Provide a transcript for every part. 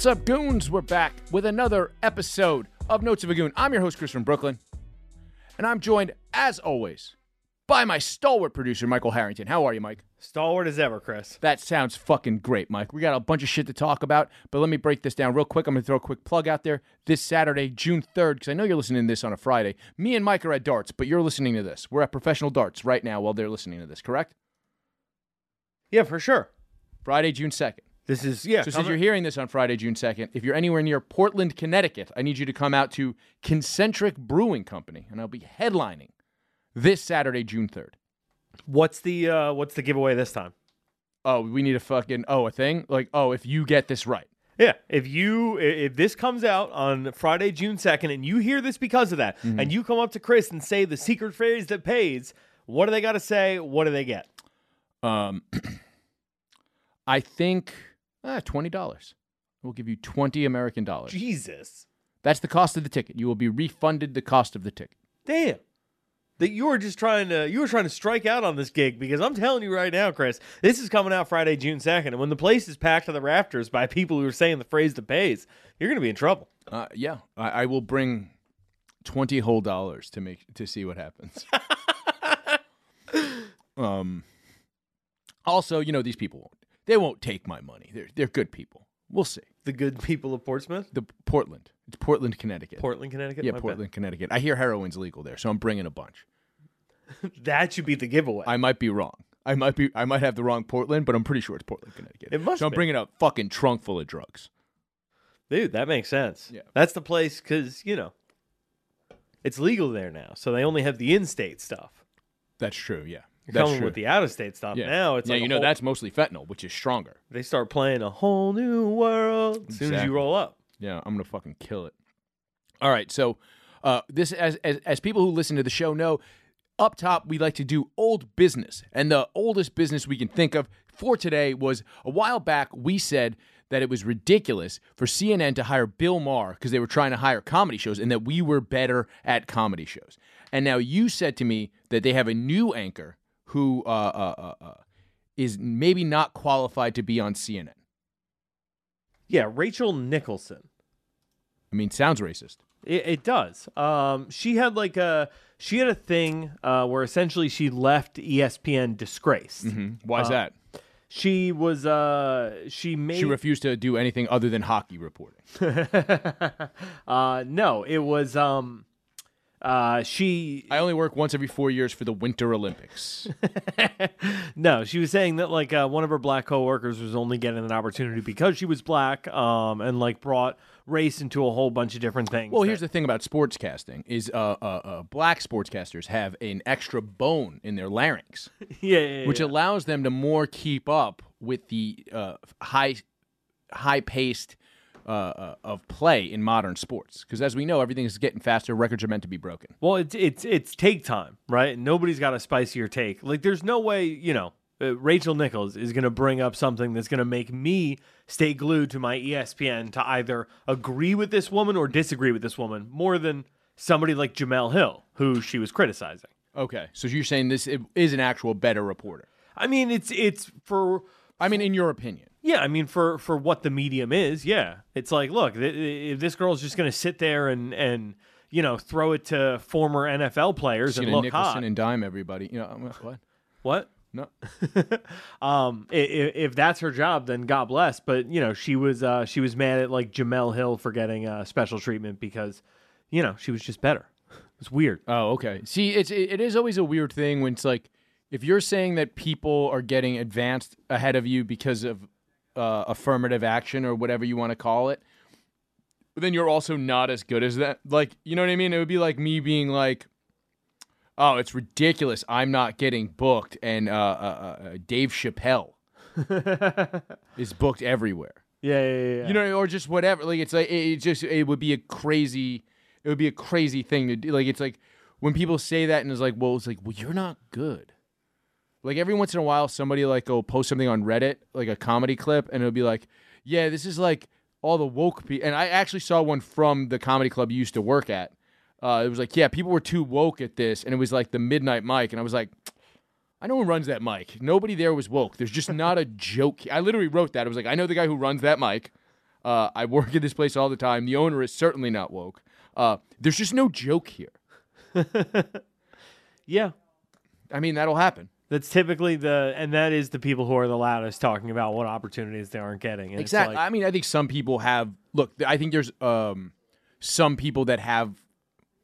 What's up, goons? We're back with another episode of Notes of a Goon. I'm your host, Chris from Brooklyn, and I'm joined, as always, by my stalwart producer, Michael Harrington. How are you, Mike? Stalwart as ever, Chris. That sounds fucking great, Mike. We got a bunch of shit to talk about, but let me break this down real quick. I'm going to throw a quick plug out there. This Saturday, June 3rd, because I know you're listening to this on a Friday. Me and Mike are at darts, but you're listening to this. We're at professional darts right now while they're listening to this, correct? Yeah, for sure. Friday, June 2nd. This is yeah. So since you're hearing this on Friday, June 2nd, if you're anywhere near Portland, Connecticut, I need you to come out to Concentric Brewing Company, and I'll be headlining this Saturday, June 3rd. what's the uh, what's the giveaway this time? Oh, we need a fucking oh a thing like oh if you get this right. Yeah, if you if this comes out on Friday, June second, and you hear this because of that, Mm-hmm. and you come up to Chris and say the secret phrase that pays, what do they got to say? What do they get? Um, I think ah, twenty dollars. We'll give you twenty American dollars. Jesus, That's the cost of the ticket. You will be refunded the cost of the ticket. damn. That you were just trying to you were trying to strike out on this gig because I'm telling you right now, Chris, this is coming out Friday, June second, and when the place is packed to the rafters by people who are saying the phrase that pays, you're gonna be in trouble. Uh, yeah, I, I will bring twenty whole dollars to make to see what happens. um. Also, you know these people won't. They won't take my money. They're they're good people. We'll see. The good people of Portsmouth, The Portland. It's Portland, Connecticut. Portland, Connecticut. yeah, My bad. Portland, Connecticut. I hear heroin's legal there, so I'm bringing a bunch. That should be the giveaway. I might be wrong. I might be. I might have the wrong Portland, but I'm pretty sure it's Portland, Connecticut. It must So I'm be. bringing a fucking trunk full of drugs. Dude, that makes sense. Yeah. That's the place because, you know, it's legal there now. So they only have the in state stuff. That's true. Yeah, You're that's coming true. with the out of state stuff. yeah. Now it's yeah. like you know whole- that's mostly fentanyl, which is stronger. they start playing a whole new world as soon as you roll up. Yeah, I'm gonna fucking kill it. All right, so uh, this as, as as people who listen to the show know, up top we like to do old business, and the oldest business we can think of for today was a while back. We said that it was ridiculous for CNN to hire Bill Maher because they were trying to hire comedy shows, and that we were better at comedy shows. And now you said to me that they have a new anchor who uh, uh, uh, uh, is maybe not qualified to be on CNN. Yeah, Rachel Nicholson. I mean, sounds racist. It, it does. Um, she had like a she had a thing uh, where essentially she left ESPN disgraced. Why is that? She was uh she made She refused to do anything other than hockey reporting. uh no, it was um uh she I only work once every four years for the Winter Olympics. no, she was saying that like uh, one of her black coworkers was only getting an opportunity because she was black, um, and like brought race into a whole bunch of different things. well, here's the thing about sportscasting: is uh, uh, uh, black sportscasters have an extra bone in their larynx, yeah, yeah, yeah, which yeah. allows them to more keep up with the uh, high, high paced. Uh, uh, of play in modern sports, because as we know, everything is getting faster. Records are meant to be broken. well, it's it's it's take time, right? Nobody's got a spicier take. Like, there's no way, you know. Uh, Rachel Nichols is going to bring up something that's going to make me stay glued to my ESPN to either agree with this woman or disagree with this woman more than somebody like Jemele Hill, who she was criticizing. Okay, so you're saying this is an actual better reporter? I mean, it's it's for I mean, in your opinion? Yeah, I mean, for for what the medium is, yeah, it's like, look, th- if this girl's just going to sit there and and you know throw it to former NFL players She's and look Nicholson hot, and dime everybody. You know what? what? No. Um, i- i- if that's her job, then God bless. But you know, she was uh, she was mad at like Jemele Hill for getting uh, special treatment because you know she was just better. It's weird. Oh, okay. See, it's it, it is always a weird thing when it's like if you're saying that people are getting advanced ahead of you because of uh, affirmative action or whatever you want to call it, then you're also not as good as that. Like, you know what I mean? It would be like me being like, "Oh, it's ridiculous. I'm not getting booked," and uh, uh, uh, Dave Chappelle is booked everywhere. Yeah, yeah, yeah. yeah. you know, or just whatever. Like it's like it, it just it would be a crazy, it would be a crazy thing to do. Like it's like when people say that and it's like, well, it's like, well, you're not good. Like every once in a while, somebody like will post something on Reddit, like a comedy clip, and it'll be like, yeah, this is like all the woke people. And I actually saw one from the comedy club you used to work at. Uh, it was like, yeah, people were too woke at this, and it was like the midnight mic, and I was like. I know who runs that mic. Nobody there was woke. There's just not a joke. I literally wrote that. I was like, I know the guy who runs that mic. Uh, I work at this place all the time. The owner is certainly not woke. Uh, there's just no joke here. Yeah. I mean, that'll happen. That's typically the, and that is the people who are the loudest talking about what opportunities they aren't getting. And Exactly. like- I mean, I think some people have. Look, I think there's um, some people that have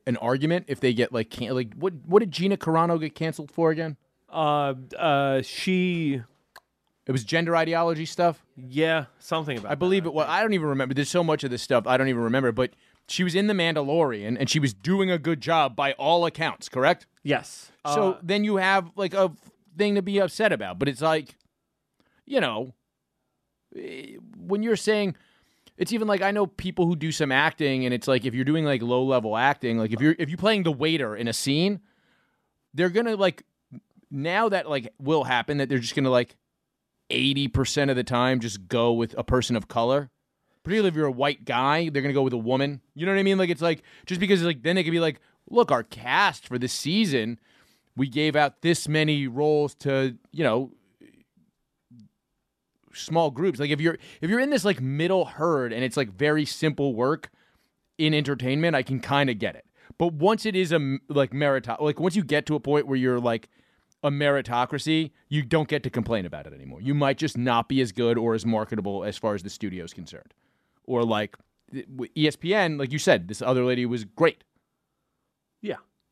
an argument if they get like can like what what did Gina Carano get canceled for again? uh, uh, she, It was gender ideology stuff. yeah, something about. I believe it was. I don't even remember. There's so much of this stuff I don't even remember. But she was in the Mandalorian and she was doing a good job by all accounts. Correct. Yes. so Uh, then you have like a thing to be upset about. But it's like, you know, eh, when you're saying. It's even like I know people who do some acting, and it's like if you're doing like low level acting, like if you're if you're playing the waiter in a scene, they're gonna like now that like will happen that they're just gonna like eighty percent of the time just go with a person of color. Particularly if you're a white guy, they're gonna go with a woman. You know what I mean? Like it's like just because like then they could be like, look, our cast for this season, we gave out this many roles to you know small groups. Like if you're if you're in this like middle herd and it's like very simple work in entertainment, I can kind of get it. But once it is a like meritocracy, like once you get to a point where you're like a meritocracy, you don't get to complain about it anymore. You might just not be as good or as marketable as far as the studio is concerned. Or like ESPN, like you said, this other lady was great.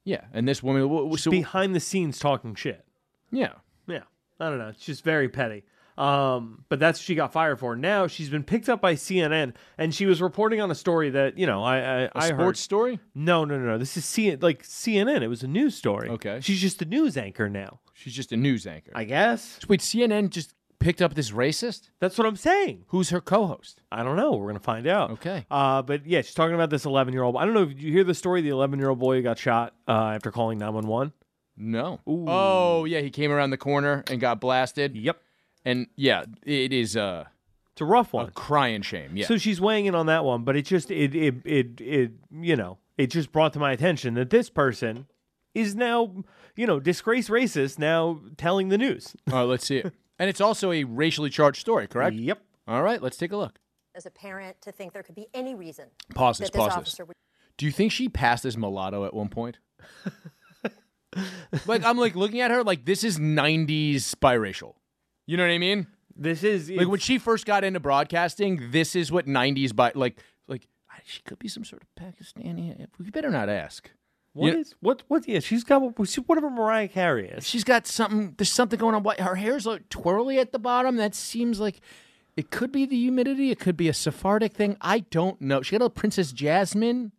Yeah. And this woman, w- so Behind the scenes talking shit. yeah, Yeah. I don't know. It's just very petty. Um, but that's what she got fired for. Now she's been picked up by CNN, and she was reporting on a story that you know I I, sports heard. story. No, no, no, no. This is C- like CNN. It was a news story. Okay. She's just a news anchor now. She's just a news anchor. I guess Wait, CNN just picked up this racist? that's what I'm saying. Who's her co-host? I don't know. We're gonna find out. Okay. Uh, but yeah, she's talking about this 11 year old. I don't know. if you hear the story? The 11 year old boy who got shot uh, after calling 911. No. Ooh. Oh, yeah, he came around the corner and got blasted. Yep. And yeah, it is uh, It's a rough one. a crying shame. Yeah. So she's weighing in on that one, but it just it it it it you know it just brought to my attention that this person is now you know disgraced racist now telling the news. All right, let's see it. And it's also a racially charged story, correct? Yep. All right, let's take a look. as a parent to think there could be any reason Pause this, that this pause this. officer would Do you think she passed as mulatto at one point? like I'm like looking at her like this is 90s biracial. You know what I mean? This is Like when she first got into broadcasting, this is what 90s bi like like she could be some sort of Pakistani. We better not ask. What you- is what what yeah she's got what- whatever Mariah Carey is. She's got something. There's something going on. Why- Her hair's like twirly at the bottom. That seems like it could be the humidity. It could be a Sephardic thing. I don't know. She got a Princess Jasmine.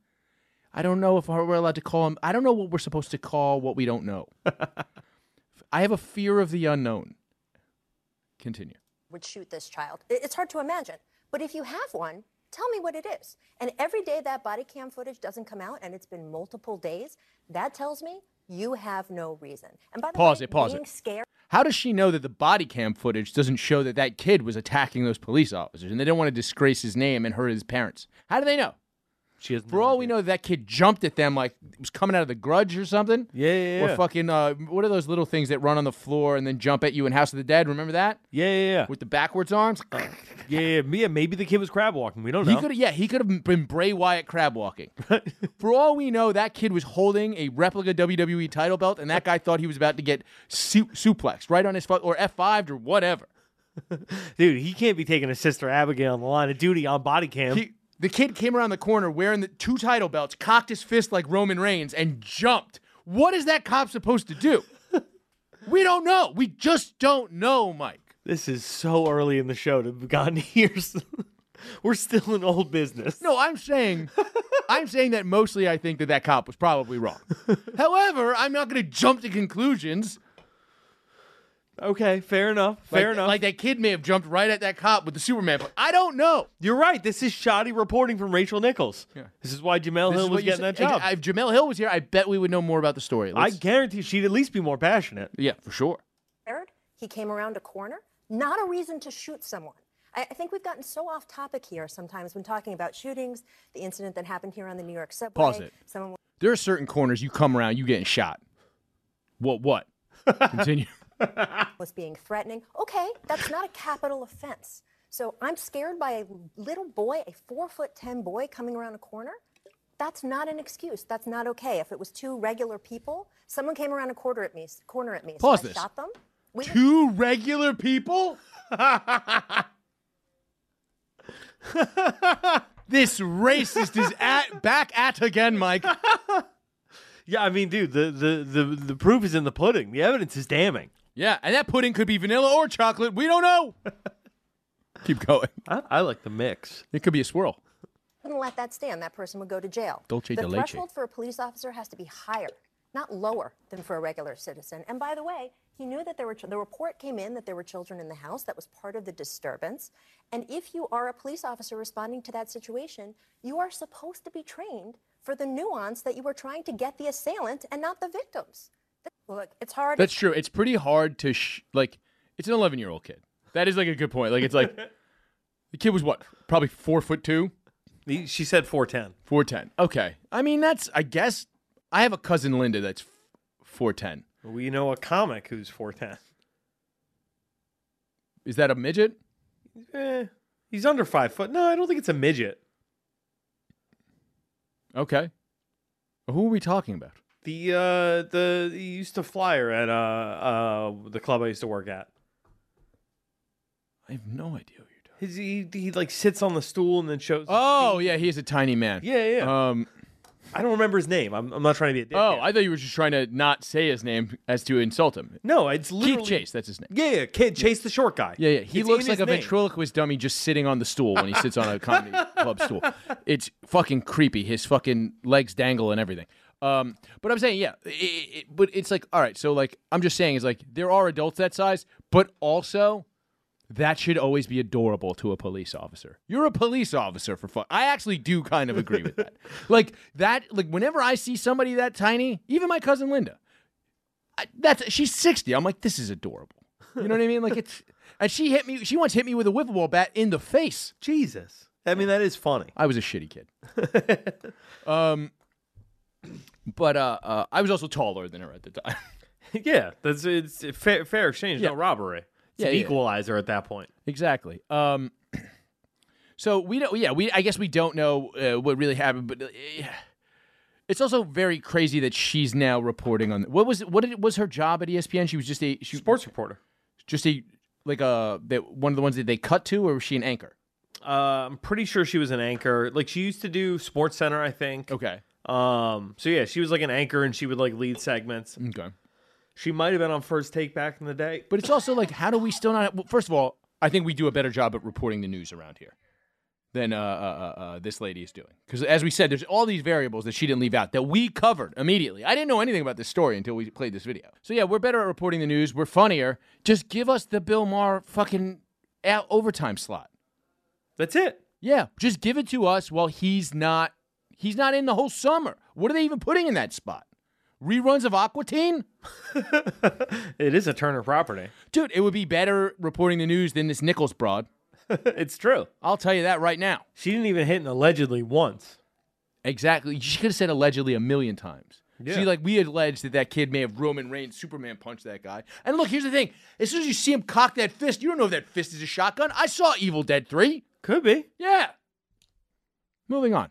I don't know if we're allowed to call him. I don't know what we're supposed to call what we don't know. I have a fear of the unknown. Continue. would shoot this child. It's hard to imagine. But if you have one, tell me what it is. And every day that body cam footage doesn't come out, and it's been multiple days, that tells me you have no reason. And by the Pause way, it, pause being it. scared How does she know that the body cam footage doesn't show that that kid was attacking those police officers and they don't want to disgrace his name and hurt his parents? How do they know? She has For all we know, that kid jumped at them like it was coming out of the grudge or something. Yeah, yeah, Or fucking uh, what are those little things that run on the floor and then jump at you in House of the Dead? Remember that Yeah, yeah, yeah. with the backwards arms? yeah, yeah, yeah. Maybe the kid was crab walking. We don't He know. could, yeah, he could have been Bray Wyatt crab walking. For all we know, that kid was holding a replica WWE title belt, and that guy thought he was about to get su- suplexed right on his fu- or F5'd or whatever. Dude, he can't be taking his sister Abigail on the line of duty on body cam. He, the kid came around the corner wearing the two title belts, cocked his fist like Roman Reigns, and jumped. What is that cop supposed to do? we don't know. We just don't know, Mike. This is so early in the show to have gotten here. We're still in old business. No, I'm saying, I'm saying that mostly I think that that cop was probably wrong. However, I'm not going to jump to conclusions. Okay, fair enough. Fair like, enough. Like that kid may have jumped right at that cop with the Superman. But I don't know. You're right. This is shoddy reporting from Rachel Nichols. Yeah. This is why Jemele This Hill was you getting that job. If Jemele Hill was here, I bet we would know more about the story. I Let's- guarantee she'd at least be more passionate. yeah, for sure. he came around a corner, not a reason to shoot someone. I, I think we've gotten so off topic here sometimes when talking about shootings, the incident that happened here on the New York subway. Pause it. Someone There are certain corners you come around, you getting shot. What? What? Continue. was being threatening. Okay, that's not a capital offense. So I'm scared by a little boy, a four foot ten boy coming around a corner. That's not an excuse. That's not okay. If it was two regular people, someone came around a corner at me, corner at me, Pause so I this. shot them. We would- Two regular people? this racist is at back at again, Mike. Yeah, I mean, dude, the, the the the proof is in the pudding. The evidence is damning. Yeah, and that pudding could be vanilla or chocolate. We don't know. Keep going. I, I like the mix. It could be a swirl. wouldn't let that stand. That person would go to jail. Dolce the de leche. threshold for a police officer has to be higher, not lower than for a regular citizen. And by the way, he knew that there were ch- the report came in that there were children in the house. That was part of the disturbance. And if you are a police officer responding to that situation, you are supposed to be trained for the nuance that you were trying to get the assailant and not the victims. Th- Look, it's hard. That's true. It's pretty hard to sh- like. It's an 11 year old kid. That is like a good point. Like it's like the kid was what? Probably four foot two, He- She said 410. four ten. Okay. I mean that's. I guess I have a cousin Linda that's four ten. We know a comic who's 410. Is that a midget? Eh, he's under five foot. No, I don't think it's a midget. Okay. Who are we talking about? The uh the he used to flyer at uh uh the club I used to work at. I have no idea what you're talking. His, he he like sits on the stool and then shows. Oh yeah, he is a tiny man. yeah, yeah. Um. I don't remember his name. I'm, I'm not trying to be a dick. Oh, I thought you were just trying to not say his name as to insult him. no, it's literally Keith Chase, that's his name. Yeah, yeah, kid, chase the short guy. Yeah, yeah. He It's looks in like his a name. ventriloquist dummy just sitting on the stool when he sits on a comedy club stool. It's fucking creepy. His fucking legs dangle and everything. Um, but I'm saying, yeah, it, it, but it's like, all right. So like, I'm just saying, is like there are adults that size, but also that should always be adorable to a police officer. You're a police officer for fun. I actually do kind of agree with that. like that, like whenever I see somebody that tiny, even my cousin Linda, I, that's she's 60. I'm like, this is adorable. You know what I mean? Like it's, and she hit me. She once hit me with a wiffle ball bat in the face. Jesus. I mean, that is funny. I was a shitty kid. um, but uh, uh, I was also taller than her at the time. yeah, that's it's fair, fair exchange, Yeah. no robbery. It's Yeah, an yeah. equalizer at that point. exactly. Um, so we don't. Yeah, we. I guess we don't know uh, what really happened, but. Uh, it's also very crazy that she's now reporting on what was what did, was her job at ESPN? She was just a she, Sports reporter. just a like a that one of the ones that they cut to, or was she an anchor? Uh, I'm pretty sure she was an anchor. Like she used to do Sports Center, I think. Okay, Um, so yeah, she was like an anchor and she would like lead segments. okay. She might have been on First Take back in the day. But it's also like, how do we still not? Well, first of all, I think we do a better job at reporting the news around here than uh, uh, uh, uh, this lady is doing. Because as we said, there's all these variables that she didn't leave out that we covered immediately. I didn't know anything about this story until we played this video. So yeah, we're better at reporting the news. We're funnier. Just give us the Bill Maher fucking overtime slot. That's it. Yeah, just give it to us while he's not. He's not in the whole summer. What are they even putting in that spot? Reruns of Aqua Teen? It is a Turner property. Dude, it would be better reporting the news than this Nichols broad. it's true. I'll tell you that right now. She didn't even hit an allegedly once. Exactly. She could have said allegedly a million times. Yeah. See, like we alleged that that kid may have Roman Reigns Superman punched that guy. And look, here's the thing: as soon as you see him cock that fist, you don't know if that fist is a shotgun. I saw Evil Dead Three. Could be. Yeah. Moving on.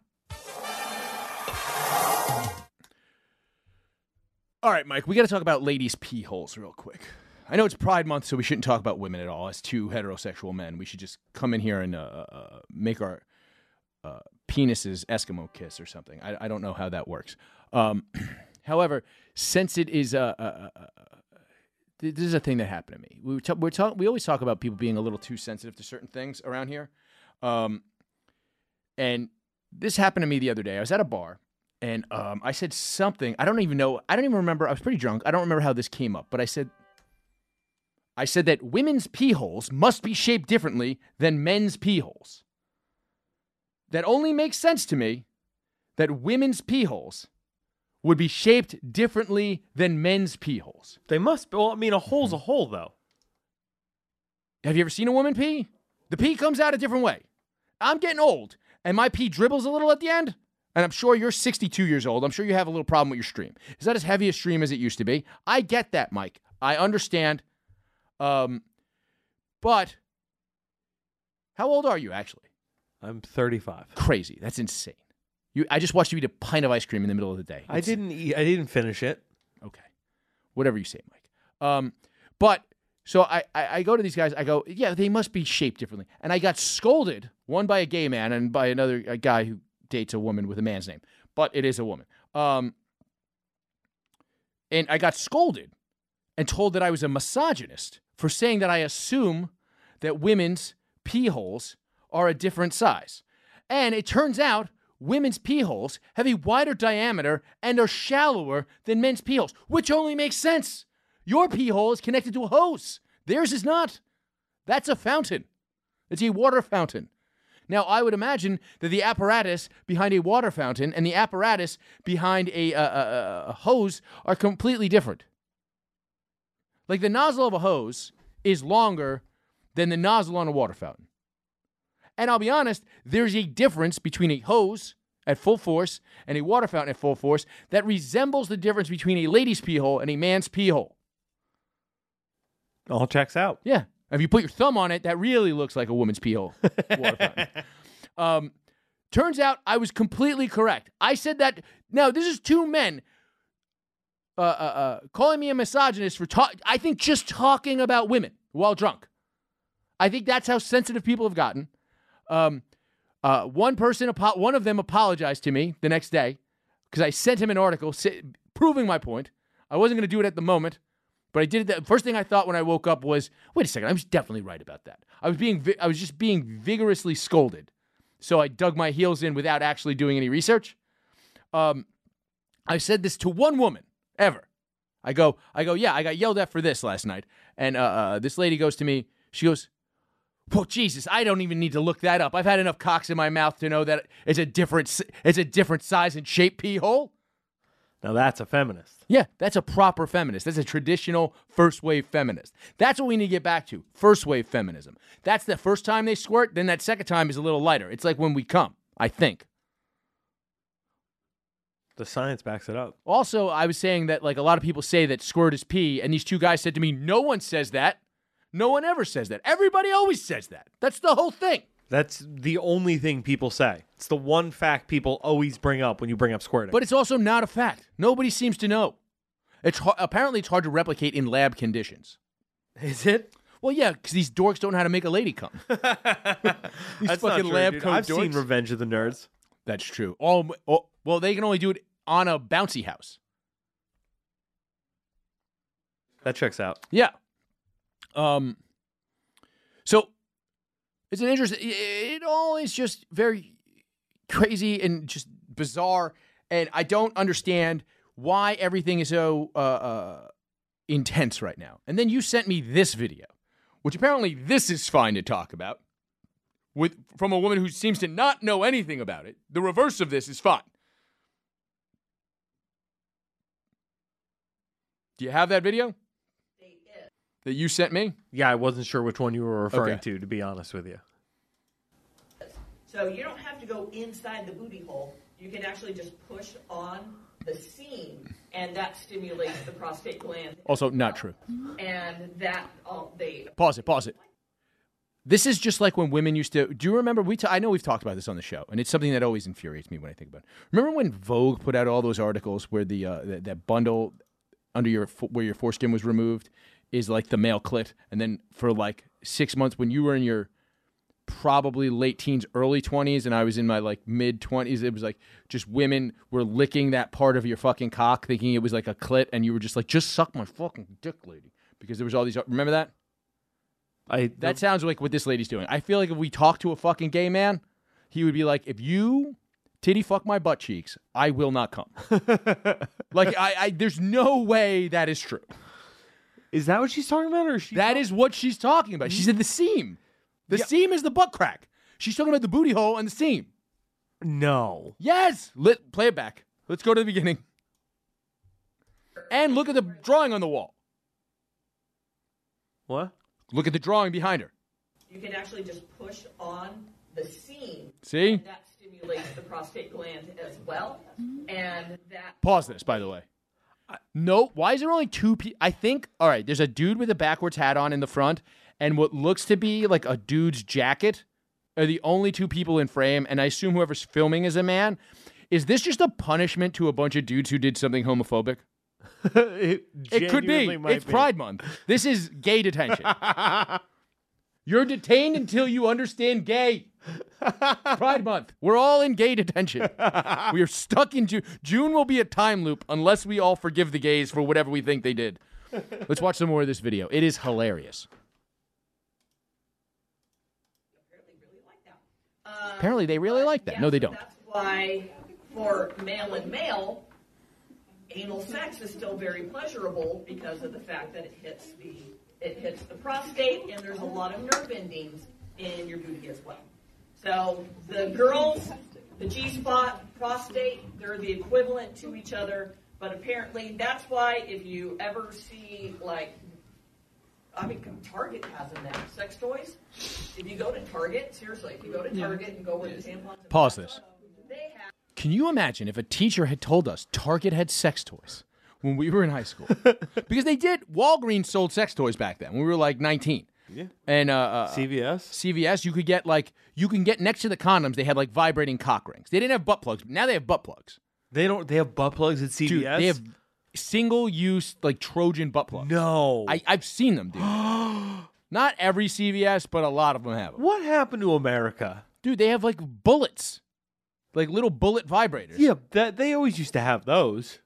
All right, Mike, we got to talk about ladies' pee holes real quick. I know it's Pride Month, so we shouldn't talk about women at all. As two heterosexual men, we should just come in here and uh, uh, make our uh, penises Eskimo kiss or something. I, I don't know how that works. Um, however, since it is uh, uh, uh, uh, th- this is a thing that happened to me. We were ta- we're talk- we always talk about people being a little too sensitive to certain things around here. Um, and this happened to me the other day. I was at a bar and um, I said something. I don't even know. I don't even remember. I was pretty drunk. I don't remember how this came up, but I said, I said that women's pee holes must be shaped differently than men's pee holes. That only makes sense to me that women's pee holes would be shaped differently than men's pee holes. They must. Be. Well, I mean, a hole's a hole, though. Have you ever seen a woman pee? The pee comes out a different way. I'm getting old, and my pee dribbles a little at the end. And I'm sure you're 62 years old. I'm sure you have a little problem with your stream. Is that as heavy a stream as it used to be? I get that, Mike. I understand. Um, but How old are you actually? I'm 35. Crazy. That's insane. You, I just watched you eat a pint of ice cream in the middle of the day. I didn't eat. I didn't finish it. Okay. Whatever you say, Mike. Um, but so I, I, I go to these guys. I go, yeah, they must be shaped differently. And I got scolded, one by a gay man and by another a guy who dates a woman with a man's name, but it is a woman. Um, and I got scolded and told that I was a misogynist for saying that I assume that women's pee holes are a different size. And it turns out women's pee holes have a wider diameter and are shallower than men's pee holes, which only makes sense. Your pee hole is connected to a hose, theirs is not. That's a fountain, it's a water fountain. Now, I would imagine that the apparatus behind a water fountain and the apparatus behind a, uh, uh, a hose are completely different. Like the nozzle of a hose is longer than the nozzle on a water fountain. And I'll be honest, there's a difference between a hose at full force and a water fountain at full force that resembles the difference between a lady's pee hole and a man's pee hole. All checks out. Yeah. If you put your thumb on it, that really looks like a woman's pee hole. Um, turns out I was completely correct. I said that. Now, this is two men uh, uh, uh, calling me a misogynist for talk. I think just talking about women while drunk. I think that's how sensitive people have gotten. Um, uh, one person, apo- one of them apologized to me the next day because I sent him an article proving my point. I wasn't going to do it at the moment, but I did. The first thing I thought when I woke up was, "Wait a second, I was definitely right about that." I was being, vi- I was just being vigorously scolded, so I dug my heels in without actually doing any research. Um, I said this to one woman ever. I go, I go, yeah, I got yelled at for this last night, and uh, uh, this lady goes to me. She goes, well, Jesus, I don't even need to look that up. I've had enough cocks in my mouth to know that it's a different, it's a different size and shape pee hole. Now that's a feminist. Yeah, that's a proper feminist. That's a traditional first wave feminist. That's what we need to get back to. First wave feminism. That's the first time they squirt, then that second time is a little lighter. It's like when we come, I think. The science backs it up. Also, I was saying that like a lot of people say that squirt is pee, and these two guys said to me, no one says that. No one ever says that. Everybody always says that. That's the whole thing. That's the only thing people say. It's the one fact people always bring up when you bring up squirting. But it's also not a fact. Nobody seems to know. It's har- apparently it's hard to replicate in lab conditions. is it? Well, yeah, because these dorks don't know how to make a lady come. these That's not fucking true, lab dude. coat I've dorks. seen Revenge of the Nerds. That's true. Oh, oh, well, they can only do it on a bouncy house. That checks out. Yeah. Um. It's an interesting. It all is just very crazy and just bizarre, and I don't understand why everything is so uh, uh, intense right now. And then you sent me this video, which apparently this is fine to talk about, with from a woman who seems to not know anything about it. The reverse of this is fine. Do you have that video? That you sent me? Yeah, I wasn't sure which one you were referring Okay. to, to be honest with you. So you don't have to go inside the booty hole. You can actually just push on the seam, and that stimulates the prostate gland. Also, not true. And that all they Pause it. Pause it. This is just like when women used to. Do you remember? We ta- I know we've talked about this on the show, and it's something that always infuriates me when I think about it. Remember when Vogue put out all those articles where the uh, that, that bundle under your fo- where your foreskin was removed is like the male clit, and then for like six months when you were in your probably late teens, early twenties, and I was in my like mid twenties, it was like just women were licking that part of your fucking cock, thinking it was like a clit, and you were just like, just suck my fucking dick, lady, because there was all these. Remember that? I That sounds like what this lady's doing. I feel like if we talk to a fucking gay man, he would be like, if you titty fuck my butt cheeks, I will not come. like, I, I, there's no way that is true. Is that what she's talking about, or is she? That is what she's talking about. She said the seam. The seam is the butt crack. She's talking about the booty hole and the seam. no. Yes. Let play it back. Let's go to the beginning. And look at the drawing on the wall. What? Look at the drawing behind her. you can actually just push on the seam. See? And that stimulates the prostate gland as well. And that Pause this, by the way. No, why is there only two people? I think, all right, there's a dude with a backwards hat on in the front and what looks to be like a dude's jacket are the only two people in frame, and I assume whoever's filming is a man. Is this just a punishment to a bunch of dudes who did something homophobic? it, It could be. It's Pride Month. This is gay detention. You're detained until you understand gay. Pride Month. We're all in gay detention. we are stuck in June. June will be a time loop unless we all forgive the gays for whatever we think they did. Let's watch some more of this video. It is hilarious. Apparently, they really like that. Yeah, No, they don't. That's why for male and male, anal sex is still very pleasurable because of the fact that it hits the it hits the prostate and there's a lot of nerve endings in your booty as well. So the girls, the G spot, prostate, they're the equivalent to each other. But apparently, that's why if you ever see like I mean, Target has them now. Sex toys. If you go to Target, seriously, if you go to Target and go where the tampons. Pause this. Have. Can you imagine if a teacher had told us Target had sex toys when we were in high school? because they did. Walgreens sold sex toys back then when we were like 19. Yeah. And uh, uh, CVS. CVS, you could get like you can get next to the condoms. They had like vibrating cock rings. They didn't have butt plugs. But now they have butt plugs. They don't. They have butt plugs at CVS. Dude, they have single use like Trojan butt plugs. no. I, I've seen them, dude. Not every CVS, but a lot of them have them. what happened to America? Dude, they have like bullets, like little bullet vibrators. Yeah, that they always used to have those.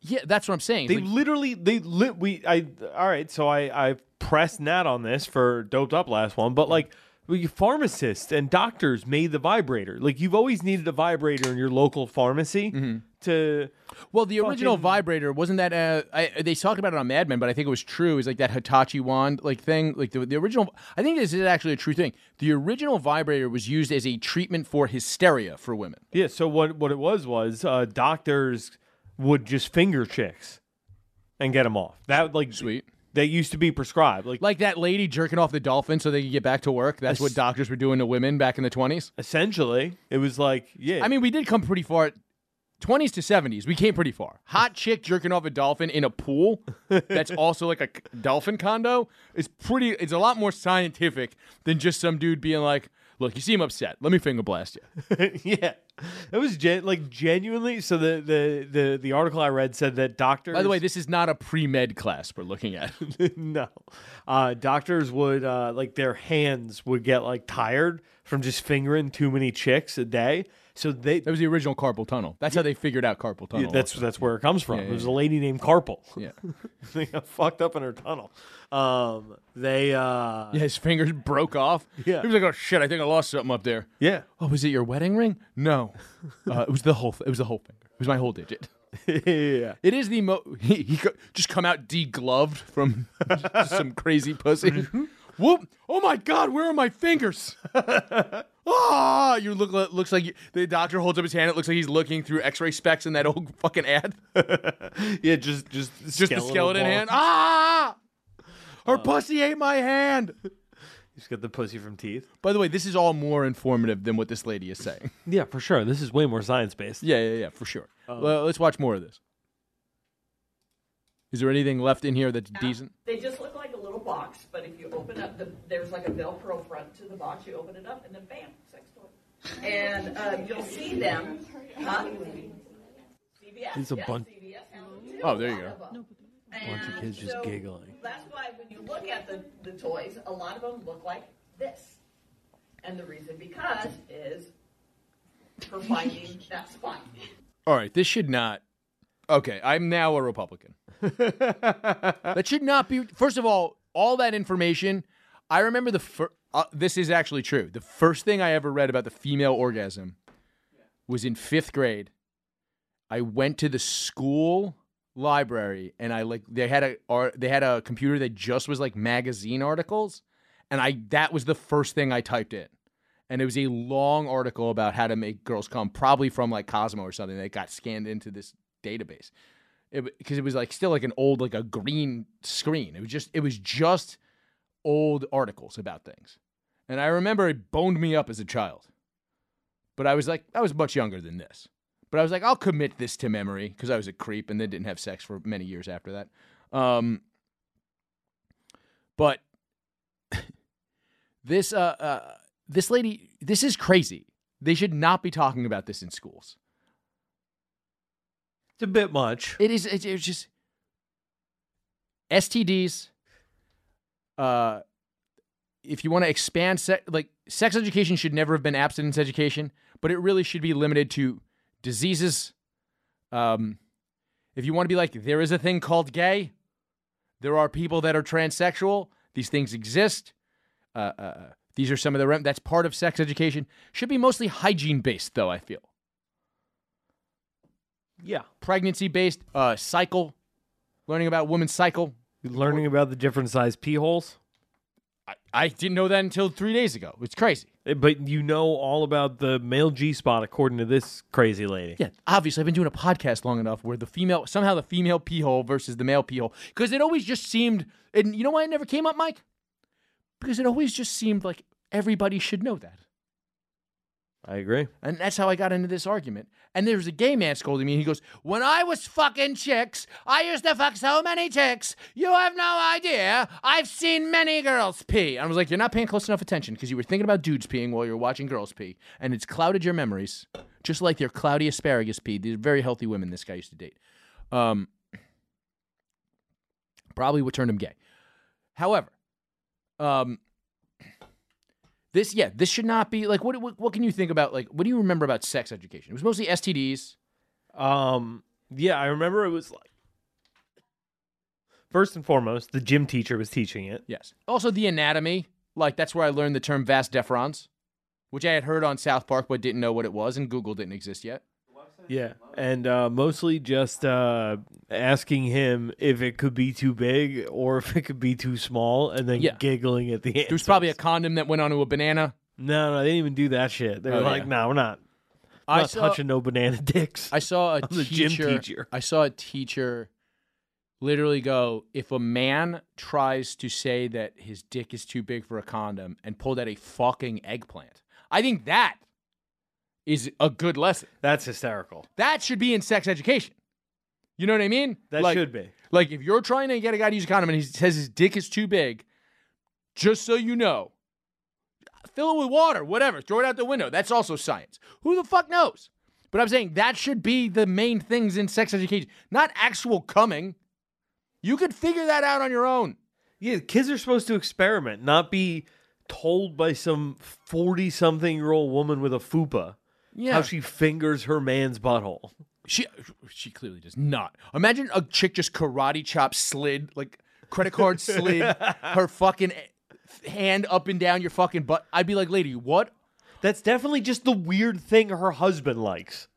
Yeah, that's what I'm saying. They like- literally they lit we I all right, so I I pressed Nat on this for doped up last one, but like we- pharmacists and doctors made the vibrator. Like you've always needed a vibrator in your local pharmacy Mm-hmm. to Well, the original fucking- vibrator wasn't that. Uh, I, they talked about it on Mad Men, but I think it was true. It was like that Hitachi wand like thing. Like the, the original. I think this is actually a true thing. The original vibrator was used as a treatment for hysteria for women. Yeah, so what what it was was uh, doctors would just finger chicks and get them off. That like Sweet. That used to be prescribed. Like, Like that lady jerking off the dolphin so they could get back to work. That's what doctors were doing to women back in the twenties. essentially, it was like yeah. I mean, we did come pretty far. 20s to 70s, we came pretty far. Hot chick jerking off a dolphin in a pool that's also like a dolphin condo is pretty, it's a lot more scientific than just some dude being like, look, you seem upset. Let me finger blast you. yeah, it was gen- like genuinely. So the, the the the article I read said that doctors. By the way, this is not a pre med class we're looking at. no, uh, doctors would uh, like their hands would get like tired from just fingering too many chicks a day. So they that was the original carpal tunnel. That's how they figured out carpal tunnel. Yeah, that's also. that's where it comes from. Yeah, It was yeah, a lady named Carpal. yeah. they got fucked up in her tunnel. Um, they uh, Yeah, his fingers broke off. Yeah. He was like, oh shit, I think I lost something up there. yeah, Oh, was it your wedding ring? No. Uh, it was the whole, it was the whole finger. It was my whole digit. yeah. It is the mo. He, he co- just come out degloved from some crazy pussy. Whoop! Oh my God! Where are my fingers? Ah! You look looks like you, the doctor holds up his hand. It looks like he's looking through X-ray specs in that old fucking ad. yeah, just just Just the skeleton hand. Ah! Her pussy ate my hand. He's got the pussy from teeth. By the way, this is all more informative than what this lady is saying. Yeah, for sure. This is way more science based. Yeah, yeah, yeah, for sure. well, let's watch more of this. Is there anything left in here that's decent? They just look like a little box, but if you open up the, there's like a Velcro front to the box. You open it up, and then bam, sex toy. And uh, you'll see them. Huh? CVS. It's a yeah, bunch- CVS has them too, Oh, there you go. A. Bunch of And kids just so giggling. That's why when you look at the, the toys, a lot of them look like this. And the reason because is for finding that spot. All right, this should not. Okay, I'm now a Republican. that should not be. First of all, all that information. I remember the. Uh, this is actually true. The first thing I ever read about the female orgasm was in fifth grade. I went to the school library and I like they had a or they had a computer that just was like magazine articles, and I that was the first thing I typed in and it was a long article about how to make girls come, probably from like Cosmo or something that got scanned into this database. Because it, was like still like an old like a green screen. It was just it was just old articles about things, and I remember it boned me up as a child. But I was like I was much younger than this. But I was like I'll commit this to memory because I was a creep and then didn't have sex for many years after that. Um, but this uh, uh this lady, this is crazy. They should not be talking about this in schools. It's a bit much. It is. It's, it's just STDs. Uh, if you want to expand, se- like sex education should never have been abstinence education, but it really should be limited to diseases. Um, if you want to be like, there is a thing called gay. There are people that are transsexual. These things exist. Uh, uh, these are some of the rem- that's part of sex education. Should be mostly hygiene based, though. I feel Yeah. pregnancy based, uh, cycle, learning about women's cycle. Learning about the different size pee holes. I, I didn't know that until three days ago. It's crazy. Eh, But you know all about the male G spot according to this crazy lady. Yeah, obviously, I've been doing a podcast long enough where the female, somehow the female pee hole versus the male pee hole, because it always just seemed, and you know why it never came up, Mike? Because it always just seemed like everybody should know that. I agree. And that's how I got into this argument. And there was a gay man scolding me, and he goes, When I was fucking chicks, I used to fuck so many chicks, you have no idea. I've seen many girls pee. And I was like, You're not paying close enough attention because you were thinking about dudes peeing while you were watching girls pee, and it's clouded your memories, just like their cloudy asparagus pee. These are very healthy women this guy used to date. Um, probably what turned him gay. However, um, this yeah, this should not be like what, what what can you think about like what do you remember about sex education? It was mostly STDs. Um, yeah, I remember it was like first and foremost, the gym teacher was teaching it. Yes. Also the anatomy, like that's where I learned the term vas deferens, which I had heard on South Park but didn't know what it was and Google didn't exist yet. Yeah, and uh, mostly just uh, asking him if it could be too big or if it could be too small, and then Yeah. giggling at the end. There was probably a condom that went onto a banana. no, no, they didn't even do that shit. They were Oh, like, yeah. "No, we're not, I not saw, touching no banana dicks." I saw a I'm the gym teacher. I saw a teacher literally go, if a man tries to say that his dick is too big for a condom and pulled out a fucking eggplant, I think that is a good lesson. That's hysterical. That should be in sex education. You know what I mean? That like, should be. Like if you're trying to get a guy to use a condom and he says his dick is too big, just so you know, fill it with water, whatever, throw it out the window. That's also science. Who the fuck knows? But I'm saying that should be the main things in sex education, not actual coming. You could figure that out on your own. Yeah, kids are supposed to experiment, not be told by some forty-something-year-old woman with a fupa Yeah. how she fingers her man's butthole. She she clearly does not. Imagine a chick just karate chop slid like credit card slid her fucking hand up and down your fucking butt. I'd be like, lady, what? That's definitely just the weird thing her husband likes.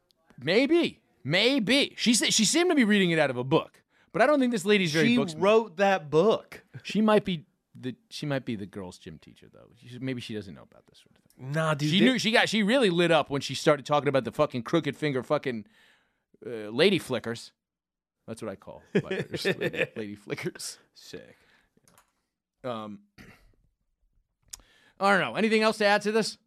Maybe, maybe she said she seemed to be reading it out of a book, but I don't think this lady's very She book wrote that book. She might be the she might be the girls' gym teacher though. She, maybe she doesn't know about this sort of thing. Nah, dude. She they- knew she got she really lit up when she started talking about the fucking crooked finger fucking uh, lady flickers. That's what I call flickers, lady, lady flickers. sick. Um, I don't know. Anything else to add to this?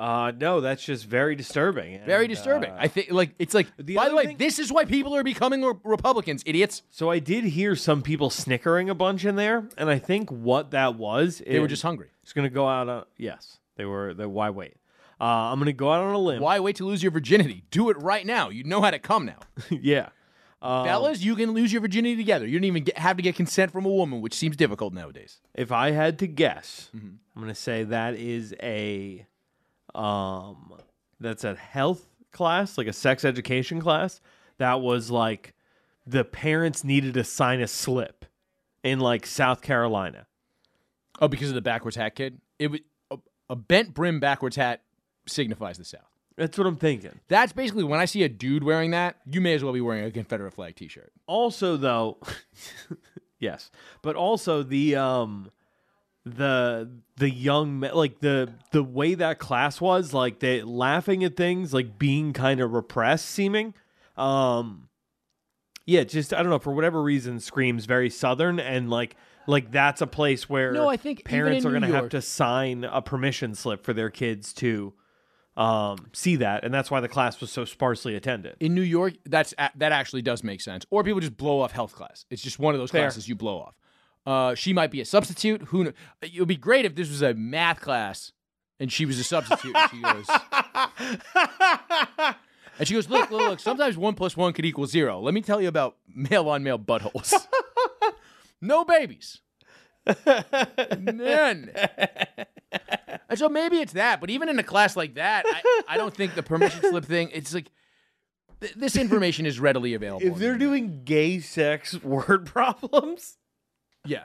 Uh, no, that's just very disturbing. Very And, disturbing. uh, I think like it's like. The by the way, thing- this is why people are becoming re- Republicans, idiots. so I did hear some people snickering a bunch in there, and I think what that was, They were just hungry. It's gonna go out on. Yes, they were. They, why wait? Uh, I'm gonna go out on a limb. Why wait to lose your virginity? Do it right now. You know how to come now. yeah. Um, Fellas, you can lose your virginity together. You don't even get, have to get consent from a woman, which seems difficult nowadays. If I had to guess, Mm-hmm. I'm gonna say that is a, um, that's a health class, like a sex education class. That was like the parents needed to sign a slip in like South Carolina. Oh, because of the backwards hat kid? It was a, a bent brim backwards hat signifies the South. That's what I'm thinking. That's basically when I see a dude wearing that, you may as well be wearing a Confederate flag t-shirt. Also, though, yes, but also the um, the the young men, like the the way that class was, like they laughing at things, like being kind of repressed, seeming. Um, yeah, just I don't know for whatever reason, screams very southern, and like like that's a place where No, I think parents are going to have to sign a permission slip for their kids to um see that, and that's why the class was so sparsely attended. In New York, that's that actually does make sense. Or people just blow off health class. It's just one of those Fair. classes you blow off. Uh, she might be a substitute. Who? Kn- it would be great if this was a math class and she was a substitute. And she goes, and she goes, look, look, look. Sometimes one plus one could equal zero. Let me tell you about male on male buttholes. no babies. None. And so maybe it's that, but even in a class like that, I, I don't think the permission slip thing. It's like th- this information is readily available. If they're doing gay sex word problems, yeah,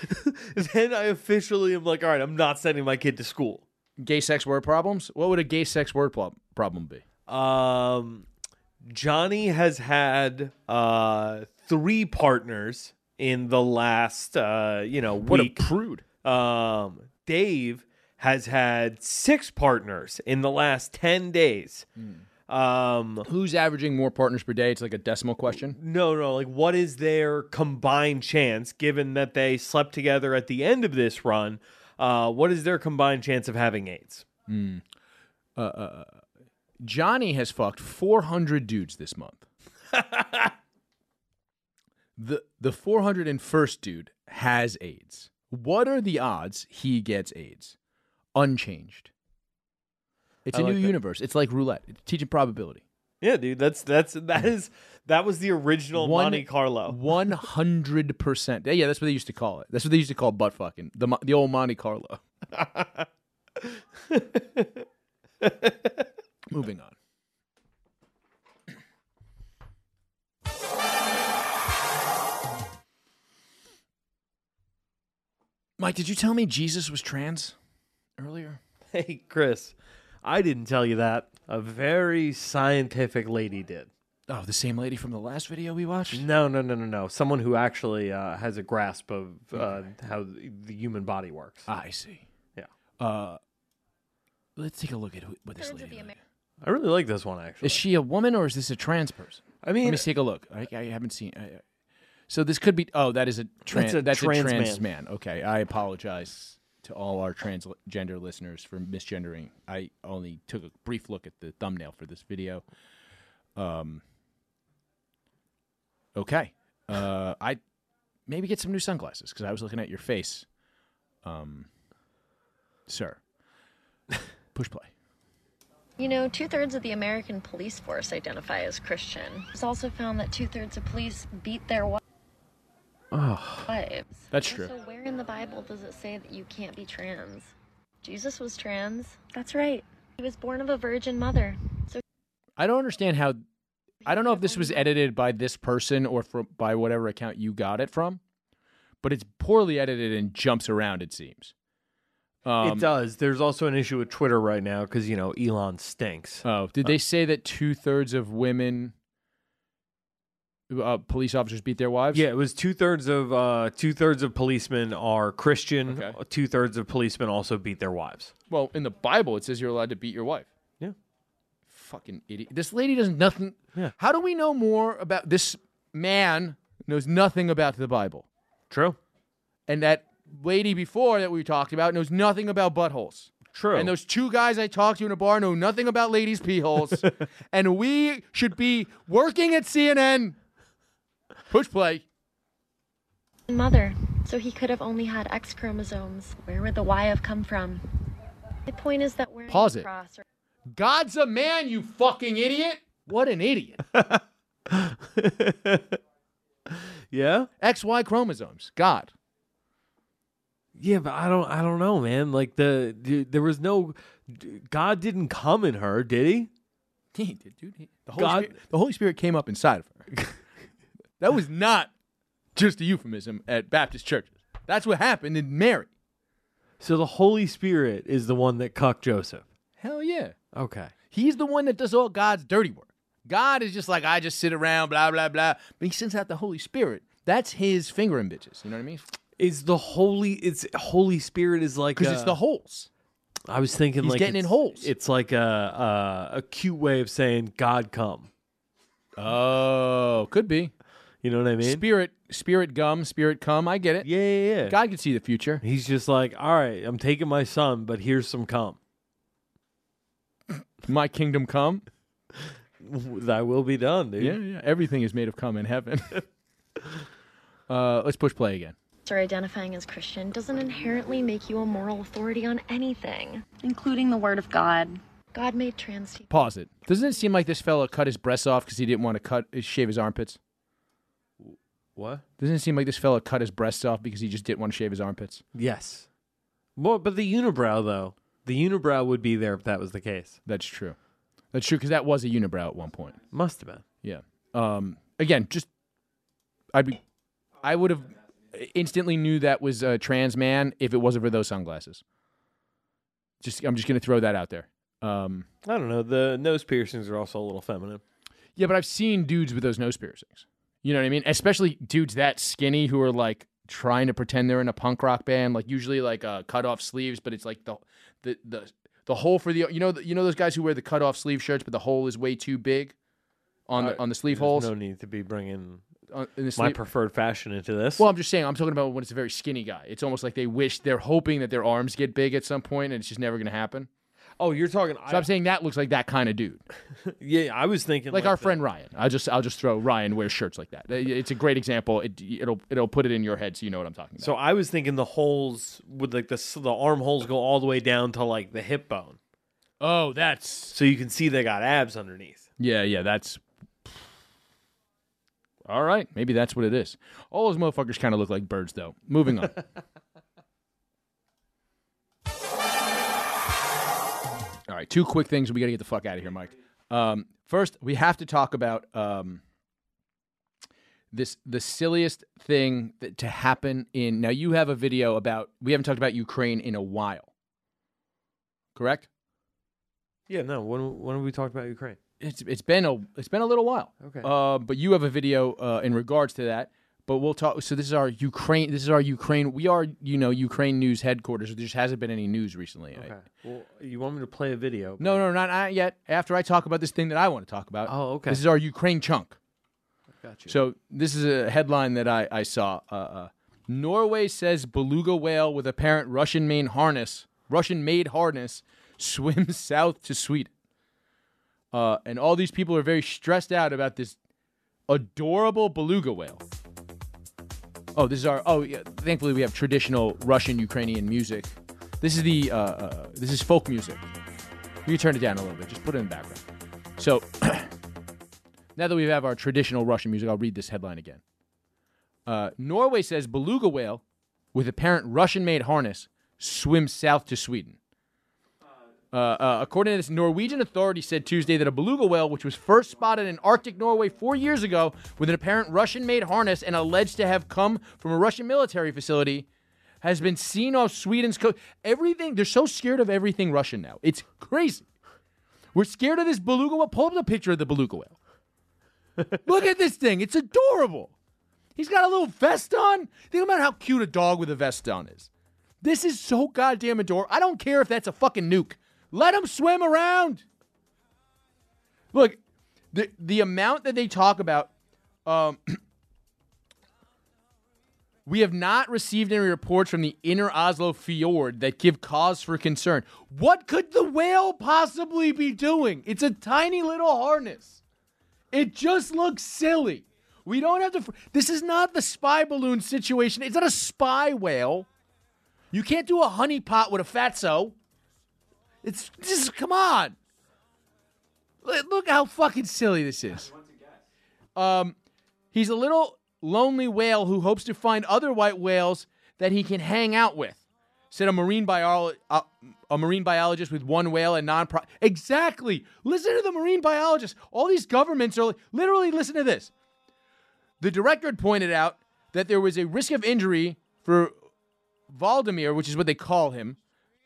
then I officially am like, all right, I'm not sending my kid to school. gay sex word problems. What would a gay sex word pl- problem be? Um, Johnny has had uh three partners in the last uh you know What week. a prude. um, Dave has had six partners in the last ten days. Um, Who's averaging more partners per day? It's like a decimal question. no, no, like what is their combined chance given that they slept together at the end of this run? Uh, what is their combined chance of having AIDS? Johnny has fucked 400 dudes this month. the the 401st dude has AIDS. What are the odds he gets AIDS? Unchanged. It's I a like new that. universe. It's like roulette. It's teaching probability. Yeah, dude, that's that's that mm. is that was the original One- Monte Carlo. One hundred percent. Yeah, yeah, that's what they used to call it. That's what they used to call butt fucking. The Mo- the old Monte Carlo. Moving on. Mike, did you tell me Jesus was trans earlier? Hey, Chris, I didn't tell you that. A very scientific lady did. Oh, the same lady from the last video we watched? No, no, no, no, no. Someone who actually uh, has a grasp of uh, how the human body works. I see. Yeah. Uh, let's take a look at who, what this Thirds of lady the looks like. I really like this one actually. Is she a woman or is this a trans person? I mean, Let mean, me take a look. I, I haven't seen. I, so this could be. Oh, that is a trans. a That's a trans, trans man. Okay, I apologize to all our transgender listeners for misgendering. I only took a brief look at the thumbnail for this video. Um. Okay. Uh, I maybe get some new sunglasses because I was looking at your face. Um, sir. Push play. You know, two thirds of the American police force identify as Christian. It's also found that two thirds of police beat their wi- wives. That's true. So, where in the Bible does it say that you can't be trans? Jesus was trans. That's right. He was born of a virgin mother. So, I don't understand how. I don't know if this was edited by this person or from, by whatever account you got it from, but it's poorly edited and jumps around. It seems. Um, it does. There's also an issue with Twitter right now because you know Elon stinks. Oh, did they say that two thirds of women, uh, police officers, beat their wives? Yeah, it was two thirds of uh, two thirds of policemen are Christian. Okay. Two thirds of policemen also beat their wives. Well, in the Bible, it says you're allowed to beat your wife. Yeah. Fucking idiot. This lady does nothing. Yeah. How do we know more about this man? Knows nothing about the Bible. True. and that lady before that we talked about knows nothing about buttholes. True. And those two guys I talked to in a bar know nothing about ladies' pee holes. and we should be working at CNN. Push play. mother. So, he could have only had X chromosomes. Where would the Y have come from? The point is that wearing Pause a it. cross or God's a man, you fucking idiot. What an idiot. yeah. XY chromosomes. God. Yeah, but I don't. I don't know, man. Like the, dude, there was no. God didn't come in her, did he? He did, dude. He- the, Holy God- Spirit, the Holy Spirit came up inside of her. that was not just a euphemism at Baptist churches. That's what happened in Mary. So the Holy Spirit is the one that cucked Joseph. Hell yeah. Okay. He's the one that does all God's dirty work. God is just like, I just sit around, blah, blah, blah. But he sends out the Holy Spirit. That's his finger in bitches. You know what I mean? Is the Holy? It's Holy Spirit is like Because it's the holes. I was thinking He's like getting in holes. It's like a, a a cute way of saying God come. Oh, could be. You know what I mean? Spirit, spirit gum, spirit come. I get it. yeah, yeah, yeah. God can see the future. He's just like, all right, I'm taking my son, but here's some cum. My kingdom come. Thy will be done, dude. Yeah, yeah. Everything is made of cum in heaven. uh, let's push play again. or identifying as Christian doesn't inherently make you a moral authority on anything, including the Word of God. God made trans people. Pause it. Doesn't it seem like this fella cut his breasts off because he didn't want to cut shave his armpits? What? Doesn't it seem like this fella cut his breasts off because he just didn't want to shave his armpits? Yes. Well, but the unibrow though, the unibrow would be there if that was the case. That's true. That's true because that was a unibrow at one point. Must have been. Yeah. Um. Again, just I'd be, I would have instantly knew that was a trans man if it wasn't for those sunglasses. Just I'm just gonna throw that out there. Um. I don't know. The nose piercings are also a little feminine. Yeah, but I've seen dudes with those nose piercings. You know what I mean? Especially dudes that skinny who are like trying to pretend they're in a punk rock band, like usually like uh, cut off sleeves, but it's like the the the the hole for the you know the, you know those guys who wear the cut off sleeve shirts, but the hole is way too big on the Uh, on the sleeve There's holes. No need to be bringing the my preferred fashion into this. well, I'm just saying, I'm talking about when it's a very skinny guy. It's almost like they wish they're hoping that their arms get big at some point, and it's just never going to happen. Oh, you're talking. So I'm saying that looks like that kind of dude, yeah, I was thinking like our the- friend Ryan. I'll just I'll just throw Ryan wears shirts like that. It's a great example. It, it'll it'll put it in your head so you know what I'm talking about. So I was thinking the holes would like the s- the arm holes go all the way down to like the hip bone, oh, that's so you can see they got abs underneath. yeah, yeah. That's all right. Maybe that's what it is. All those motherfuckers kind of look like birds, though. Moving on. right, two quick things. We got to get the fuck out of here, Mike. Um, first, we have to talk about um, this the silliest thing that to happen in. Now, you have a video about. We haven't talked about Ukraine in a while. Correct. Yeah, no. When when have we talked about Ukraine? It's it's been a it's been a little while. Okay. Uh, but you have a video uh, in regards to that. But we'll talk. So this is our Ukraine. This is our Ukraine. We are you know Ukraine news headquarters. There just hasn't been any news recently. I- Okay. Well, you want me to play a video? no, no, not, not yet. After I talk about this thing that I want to talk about. Oh, okay. This is our Ukraine chunk. Got you. So this is a headline that I I saw. Uh, uh, Norway says beluga whale with apparent Russian made harness, Russian made harness, swims south to Sweden. Uh, and all these people are very stressed out about this adorable beluga whale. Oh, this is our. Oh, yeah. Thankfully, we have traditional Russian Ukrainian music. This is the. Uh, uh, this is folk music. You turn it down a little bit. Just put it in the background. So now that we have our traditional Russian music, I'll read this headline again. Uh, Norway says beluga whale with apparent Russian-made harness swims south to Sweden. Uh, uh, according to this, Norwegian authority said Tuesday that a beluga whale, which was first spotted in Arctic Norway four years ago with an apparent Russian-made harness and alleged to have come from a Russian military facility, has been seen off Sweden's coast. Everything they're so scared of everything Russian now. It's crazy. We're scared of this beluga whale. Pull up the picture of the beluga whale. Look at this thing. It's adorable. He's got a little vest on. Think about how cute a dog with a vest on is. This is so goddamn adorable. I don't care if that's a fucking nuke. Let him swim around. Look, the the amount that they talk about, um, we have not received any reports from the inner Oslo fjord that give cause for concern. What could the whale possibly be doing? It's a tiny little harness. It just looks silly. We don't have to. This is not the spy balloon situation. It's not a spy whale. You can't do a honeypot with a fatso. It's just come on. Look how fucking silly this is. Um, he's a little lonely whale who hopes to find other white whales that he can hang out with. Said a marine bio- uh, a marine biologist with one whale and non pro Exactly. Listen to the marine biologist. All these governments are literally listen to this. The director had pointed out that there was a risk of injury for Hvaldimir, which is what they call him,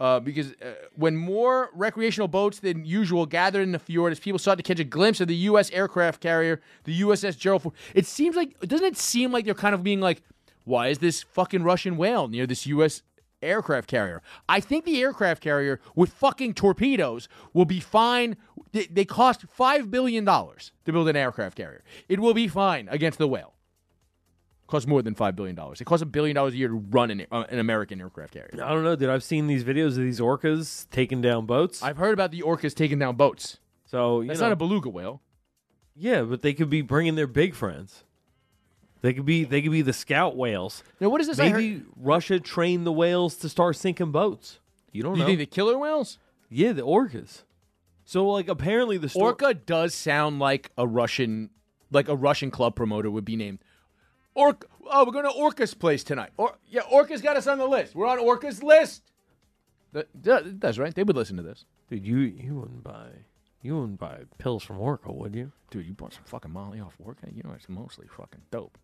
uh, because uh, when more recreational boats than usual gathered in the fjord as people sought to catch a glimpse of the U.S. aircraft carrier, the USS Gerald Ford, it seems like, doesn't it seem like they're kind of being like, why is this fucking Russian whale near this U.S. aircraft carrier? I think the aircraft carrier with fucking torpedoes will be fine. They, they cost $5 billion to build an aircraft carrier. It will be fine against the whale costs more than five billion dollars. It costs a billion dollars a year to run an, uh, an American aircraft carrier. I don't know, dude. I've seen these videos of these orcas taking down boats. I've heard about the orcas taking down boats. so you That's not a beluga whale. yeah, but they could be bringing their big friends. They could be they could be the scout whales. Now, what is this? Maybe Russia trained the whales to start sinking boats. You don't you know. think the killer whales? yeah, the orcas. So like apparently the story. Orca does sound like a Russian, like a Russian club promoter would be named. Orca. Oh, we're going to Orca's place tonight. Or yeah, Orca's got us on the list. We're on Orca's list. That, that- that's right. They would listen to this. Dude, you you wouldn't buy you wouldn't buy pills from Orca, would you? Dude, you bought some fucking Molly off Orca. You know it's mostly fucking dope.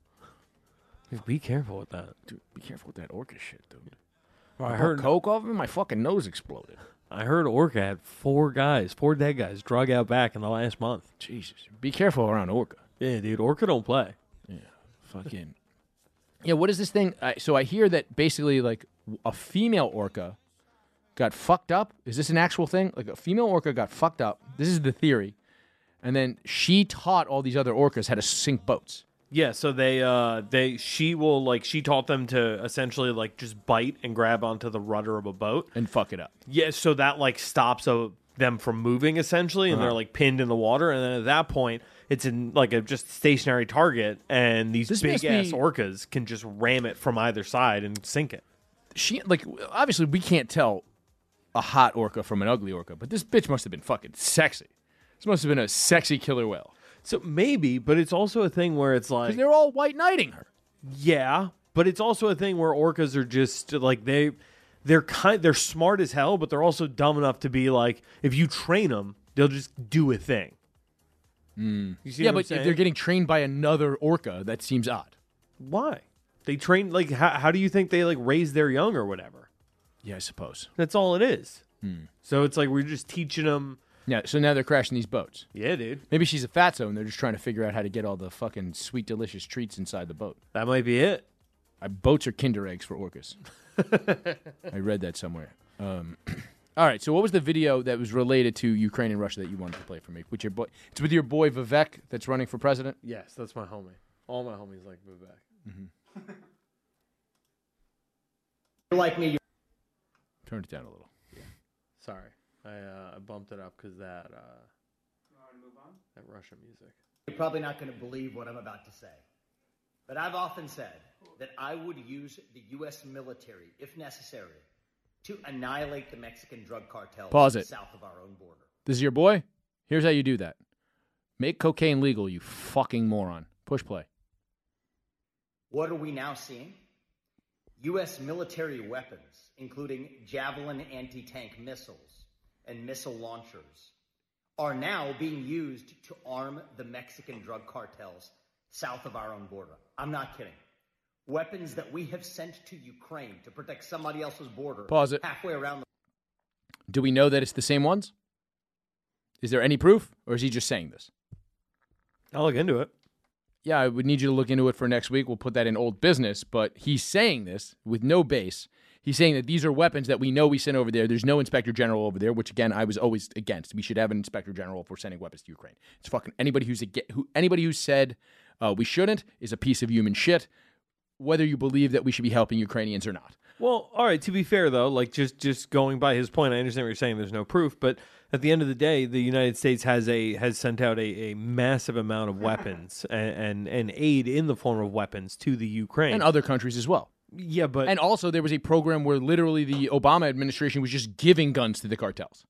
Dude, be careful with that. Dude, be careful with that Orca shit, dude. I I heard heard coke off him. My fucking nose exploded. I heard Orca had four guys, four dead guys, drug out back in the last month. Jesus. Be careful around Orca. Yeah, dude, Orca don't play. Fucking. Yeah, what is this thing? I, so I hear that basically, like, a female orca got fucked up. Is this an actual thing? Like, a female orca got fucked up. This is the theory. And then she taught all these other orcas how to sink boats. Yeah, so they uh they she will like she taught them to essentially like just bite and grab onto the rudder of a boat. And fuck it up. Yeah, so that like stops uh, them from moving essentially, and they're like pinned in the water. And then at that point, it's in like a just stationary target, and these This big must ass be- orcas can just ram it from either side and sink it. She, like, obviously, we can't tell a hot orca from an ugly orca, but this bitch must have been fucking sexy. This must have been a sexy killer whale. So maybe, but it's also a thing where it's like they're all white knighting her. Yeah, but it's also a thing where orcas are just like they they're kind they're smart as hell, but they're also dumb enough to be like if you train them, they'll just do a thing. You see Yeah, but if they're getting trained by another orca, that seems odd. why? They train like how, how do you think they like raise their young or whatever? Yeah, I suppose. That's all it is. So it's like we're just teaching them. Yeah, so now they're crashing these boats. Yeah, dude, Maybe she's a fatso and they're just trying to figure out how to get all the fucking sweet, delicious treats inside the boat. that might be it. Uh, boats are Kinder eggs for orcas. I read that somewhere. Um, all right, so what was the video that was related to Ukraine and Russia that you wanted to play for me? With your boy, it's with your boy Vivek that's running for president. Yes, that's my homie. All my homies like Vivek. You're like me, Turn it down a little. Sorry, I uh, I bumped it up because that uh, that Russian music. you're probably not going to believe what I'm about to say. But I've often said that I would use the U.S. military, if necessary, to annihilate the Mexican drug cartel Pause it. south of our own border. This is your boy. Here's how you do that: make cocaine legal, you fucking moron. Push play. What are we now seeing? U.S. military weapons, including Javelin anti tank missiles and missile launchers, are now being used to arm the Mexican drug cartels south of our own border. I'm not kidding. Weapons that we have sent to Ukraine to protect somebody else's border Pause it. halfway around the Do we know that it's the same ones? Is there any proof, or is he just saying this? I'll look into it. yeah, I would need you to look into it for next week. We'll put that in old business. But he's saying this with no base. He's saying that these are weapons that we know we sent over there. There's no inspector general over there, which again I was always against. We should have an inspector general if we're sending weapons to Ukraine. It's fucking anybody who's ag- who anybody who said uh, we shouldn't is a piece of human shit. Whether you believe that we should be helping Ukrainians or not. Well, all right. To be fair, though, like just just going by his point, I understand what you're saying. There's no proof, but at the end of the day, the United States has a has sent out a, a massive amount of weapons and, and and aid in the form of weapons to the Ukraine. And other countries as well. yeah, but And also, there was a program where literally the Obama administration was just giving guns to the cartels.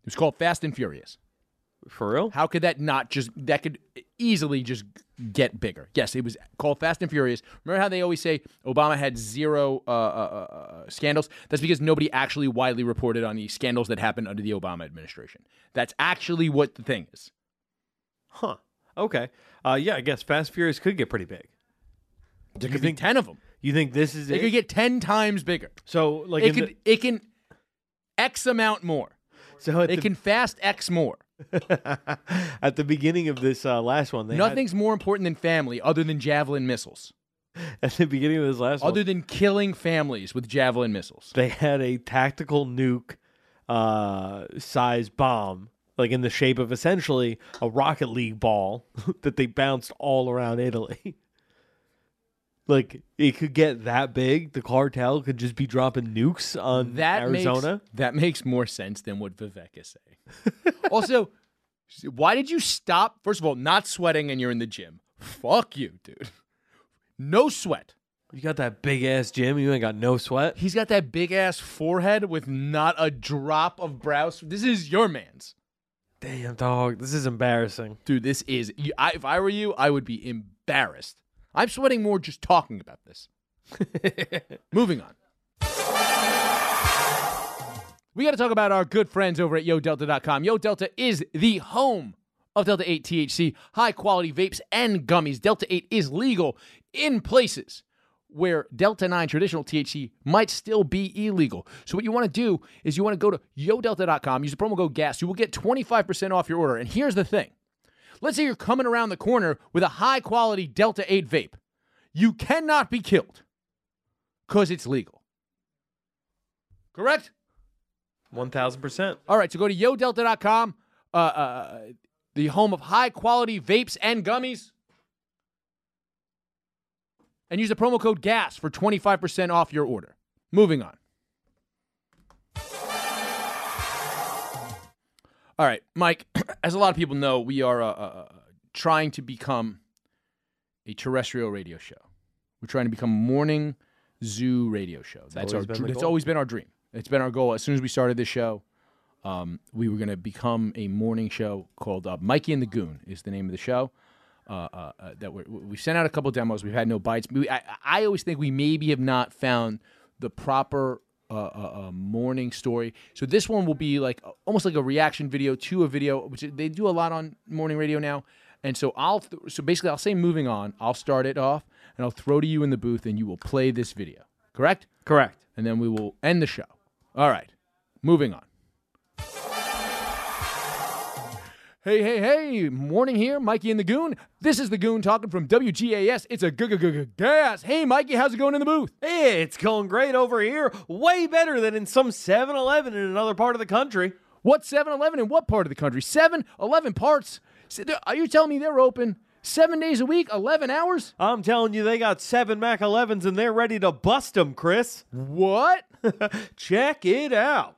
It was called Fast and Furious. For real, How could that not just that could easily just get bigger? Yes, it was called Fast and Furious. Remember how they always say Obama had zero uh, uh, uh, uh, scandals? That's because nobody actually widely reported on the scandals that happened under the Obama administration. That's actually what the thing is. huh? Okay, uh, yeah, I guess Fast and Furious could get pretty big. There You could think- be ten of them. You think this is They it? could get ten times bigger. so like It could. the- It can X amount more. so It the, can fast X more. at the beginning of this uh, last one, they Nothing's more important than family, other than javelin missiles. at the beginning of this last one, Other than killing families with javelin missiles. they had a tactical nuke uh size bomb like in the shape of essentially a rocket league ball that they bounced all around Italy. Like it could get that big, the cartel could just be dropping nukes on that Arizona. Makes, that makes more sense than what Vivek is saying. also, why did you stop? First of all, not sweating and you're in the gym. Fuck you, dude. no sweat. You got that big ass gym. You ain't got no sweat. He's got that big ass forehead with not a drop of brow. sweat. This is your man's. Damn dog, this is embarrassing. Dude, this is. I, if I were you, I would be embarrassed. I'm sweating more just talking about this. Moving on. We got to talk about our good friends over at YoDelta.com. Yo Delta is the home of Delta 8 THC, high quality vapes and gummies. Delta 8 is legal in places where Delta 9 traditional THC might still be illegal. So, what you want to do is you want to go to YoDelta.com, use the promo code GAS. You will get 25% off your order. And here's the thing let's say you're coming around the corner with a high quality Delta 8 vape. You cannot be killed because it's legal. Correct? One thousand percent. All right, so go to yodelta.com, uh, uh, the home of high quality vapes and gummies, and use the promo code GAS for 25% off your order. Moving on. All right, Mike, as a lot of people know, we are uh, uh, trying to become a terrestrial radio show. We're trying to become a morning zoo radio show. That's our always dr- that's always been our dream. It's been our goal. As soon as we started this show, um, we were going to become a morning show called uh, Mikey and the Goon is the name of the show. Uh, uh, uh, that we're, we sent out a couple demos. We've had no bites. We, I, I always think we maybe have not found the proper uh, uh, uh, morning story. So this one will be like almost like a reaction video to a video, which they do a lot on morning radio now. And so I'll th- so basically I'll say moving on. I'll start it off and I'll throw to you in the booth, and you will play this video. Correct? Correct. and then we will end the show. All right, moving on. Hey, hey, hey, morning here, Mikey and the Goon. This is the Goon talking from WGAS. It's a gas. Hey, Mikey, how's it going in the booth? Hey, it's going great over here. Way better than in some 7-Eleven in another part of the country. What 7 Eleven in what part of the country? 7 11 parts. Are you telling me they're open seven days a week, 11 hours? I'm telling you, they got seven Mac 11s and they're ready to bust them, Chris. What? Check it out.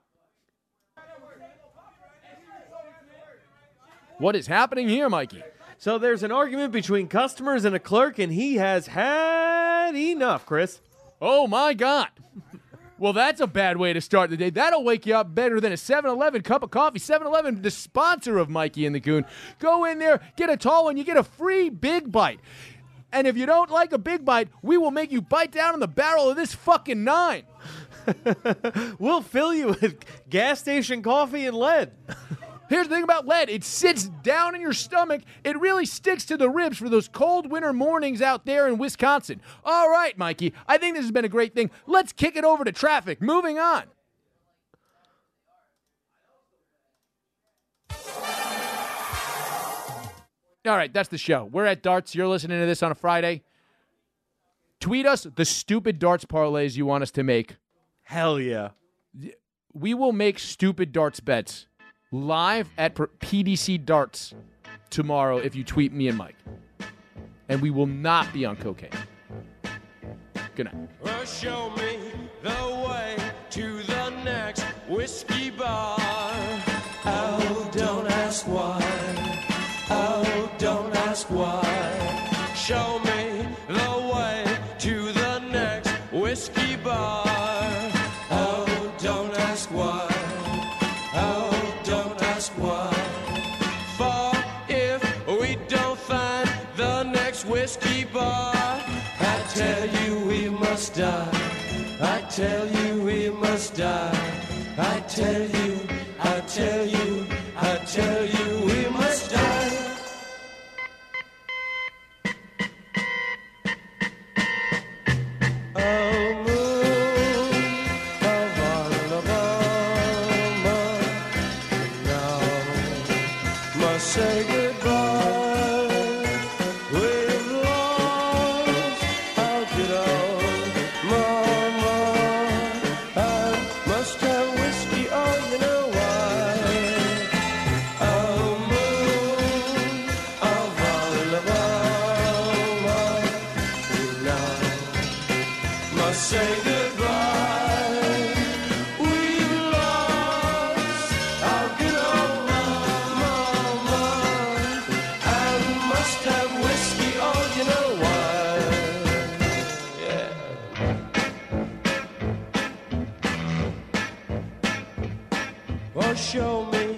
What is happening here, Mikey? So there's an argument between customers and a clerk, and he has had enough, Chris. Oh my God. Well, that's a bad way to start the day. That'll wake you up better than a 7 Eleven cup of coffee. 7 Eleven, the sponsor of Mikey and the Goon. Go in there, get a tall one, you get a free big bite. And if you don't like a big bite, we will make you bite down on the barrel of this fucking nine. We'll fill you with gas station coffee and lead. Here's the thing about lead it sits down in your stomach. It really sticks to the ribs for those cold winter mornings out there in Wisconsin. All right, Mikey, I think this has been a great thing. Let's kick it over to traffic. Moving on. All right, that's the show. We're at Darts. You're listening to this on a Friday. Tweet us the stupid darts parlays you want us to make. Hell yeah. We will make stupid darts bets live at PDC Darts tomorrow if you tweet me and Mike. And we will not be on cocaine. Good night. Well, show me the way to the next whiskey bar. Oh, don't ask why. Oh, don't ask why. Show me the way to the next whiskey bar. Tell you we must die. I tell you, show me.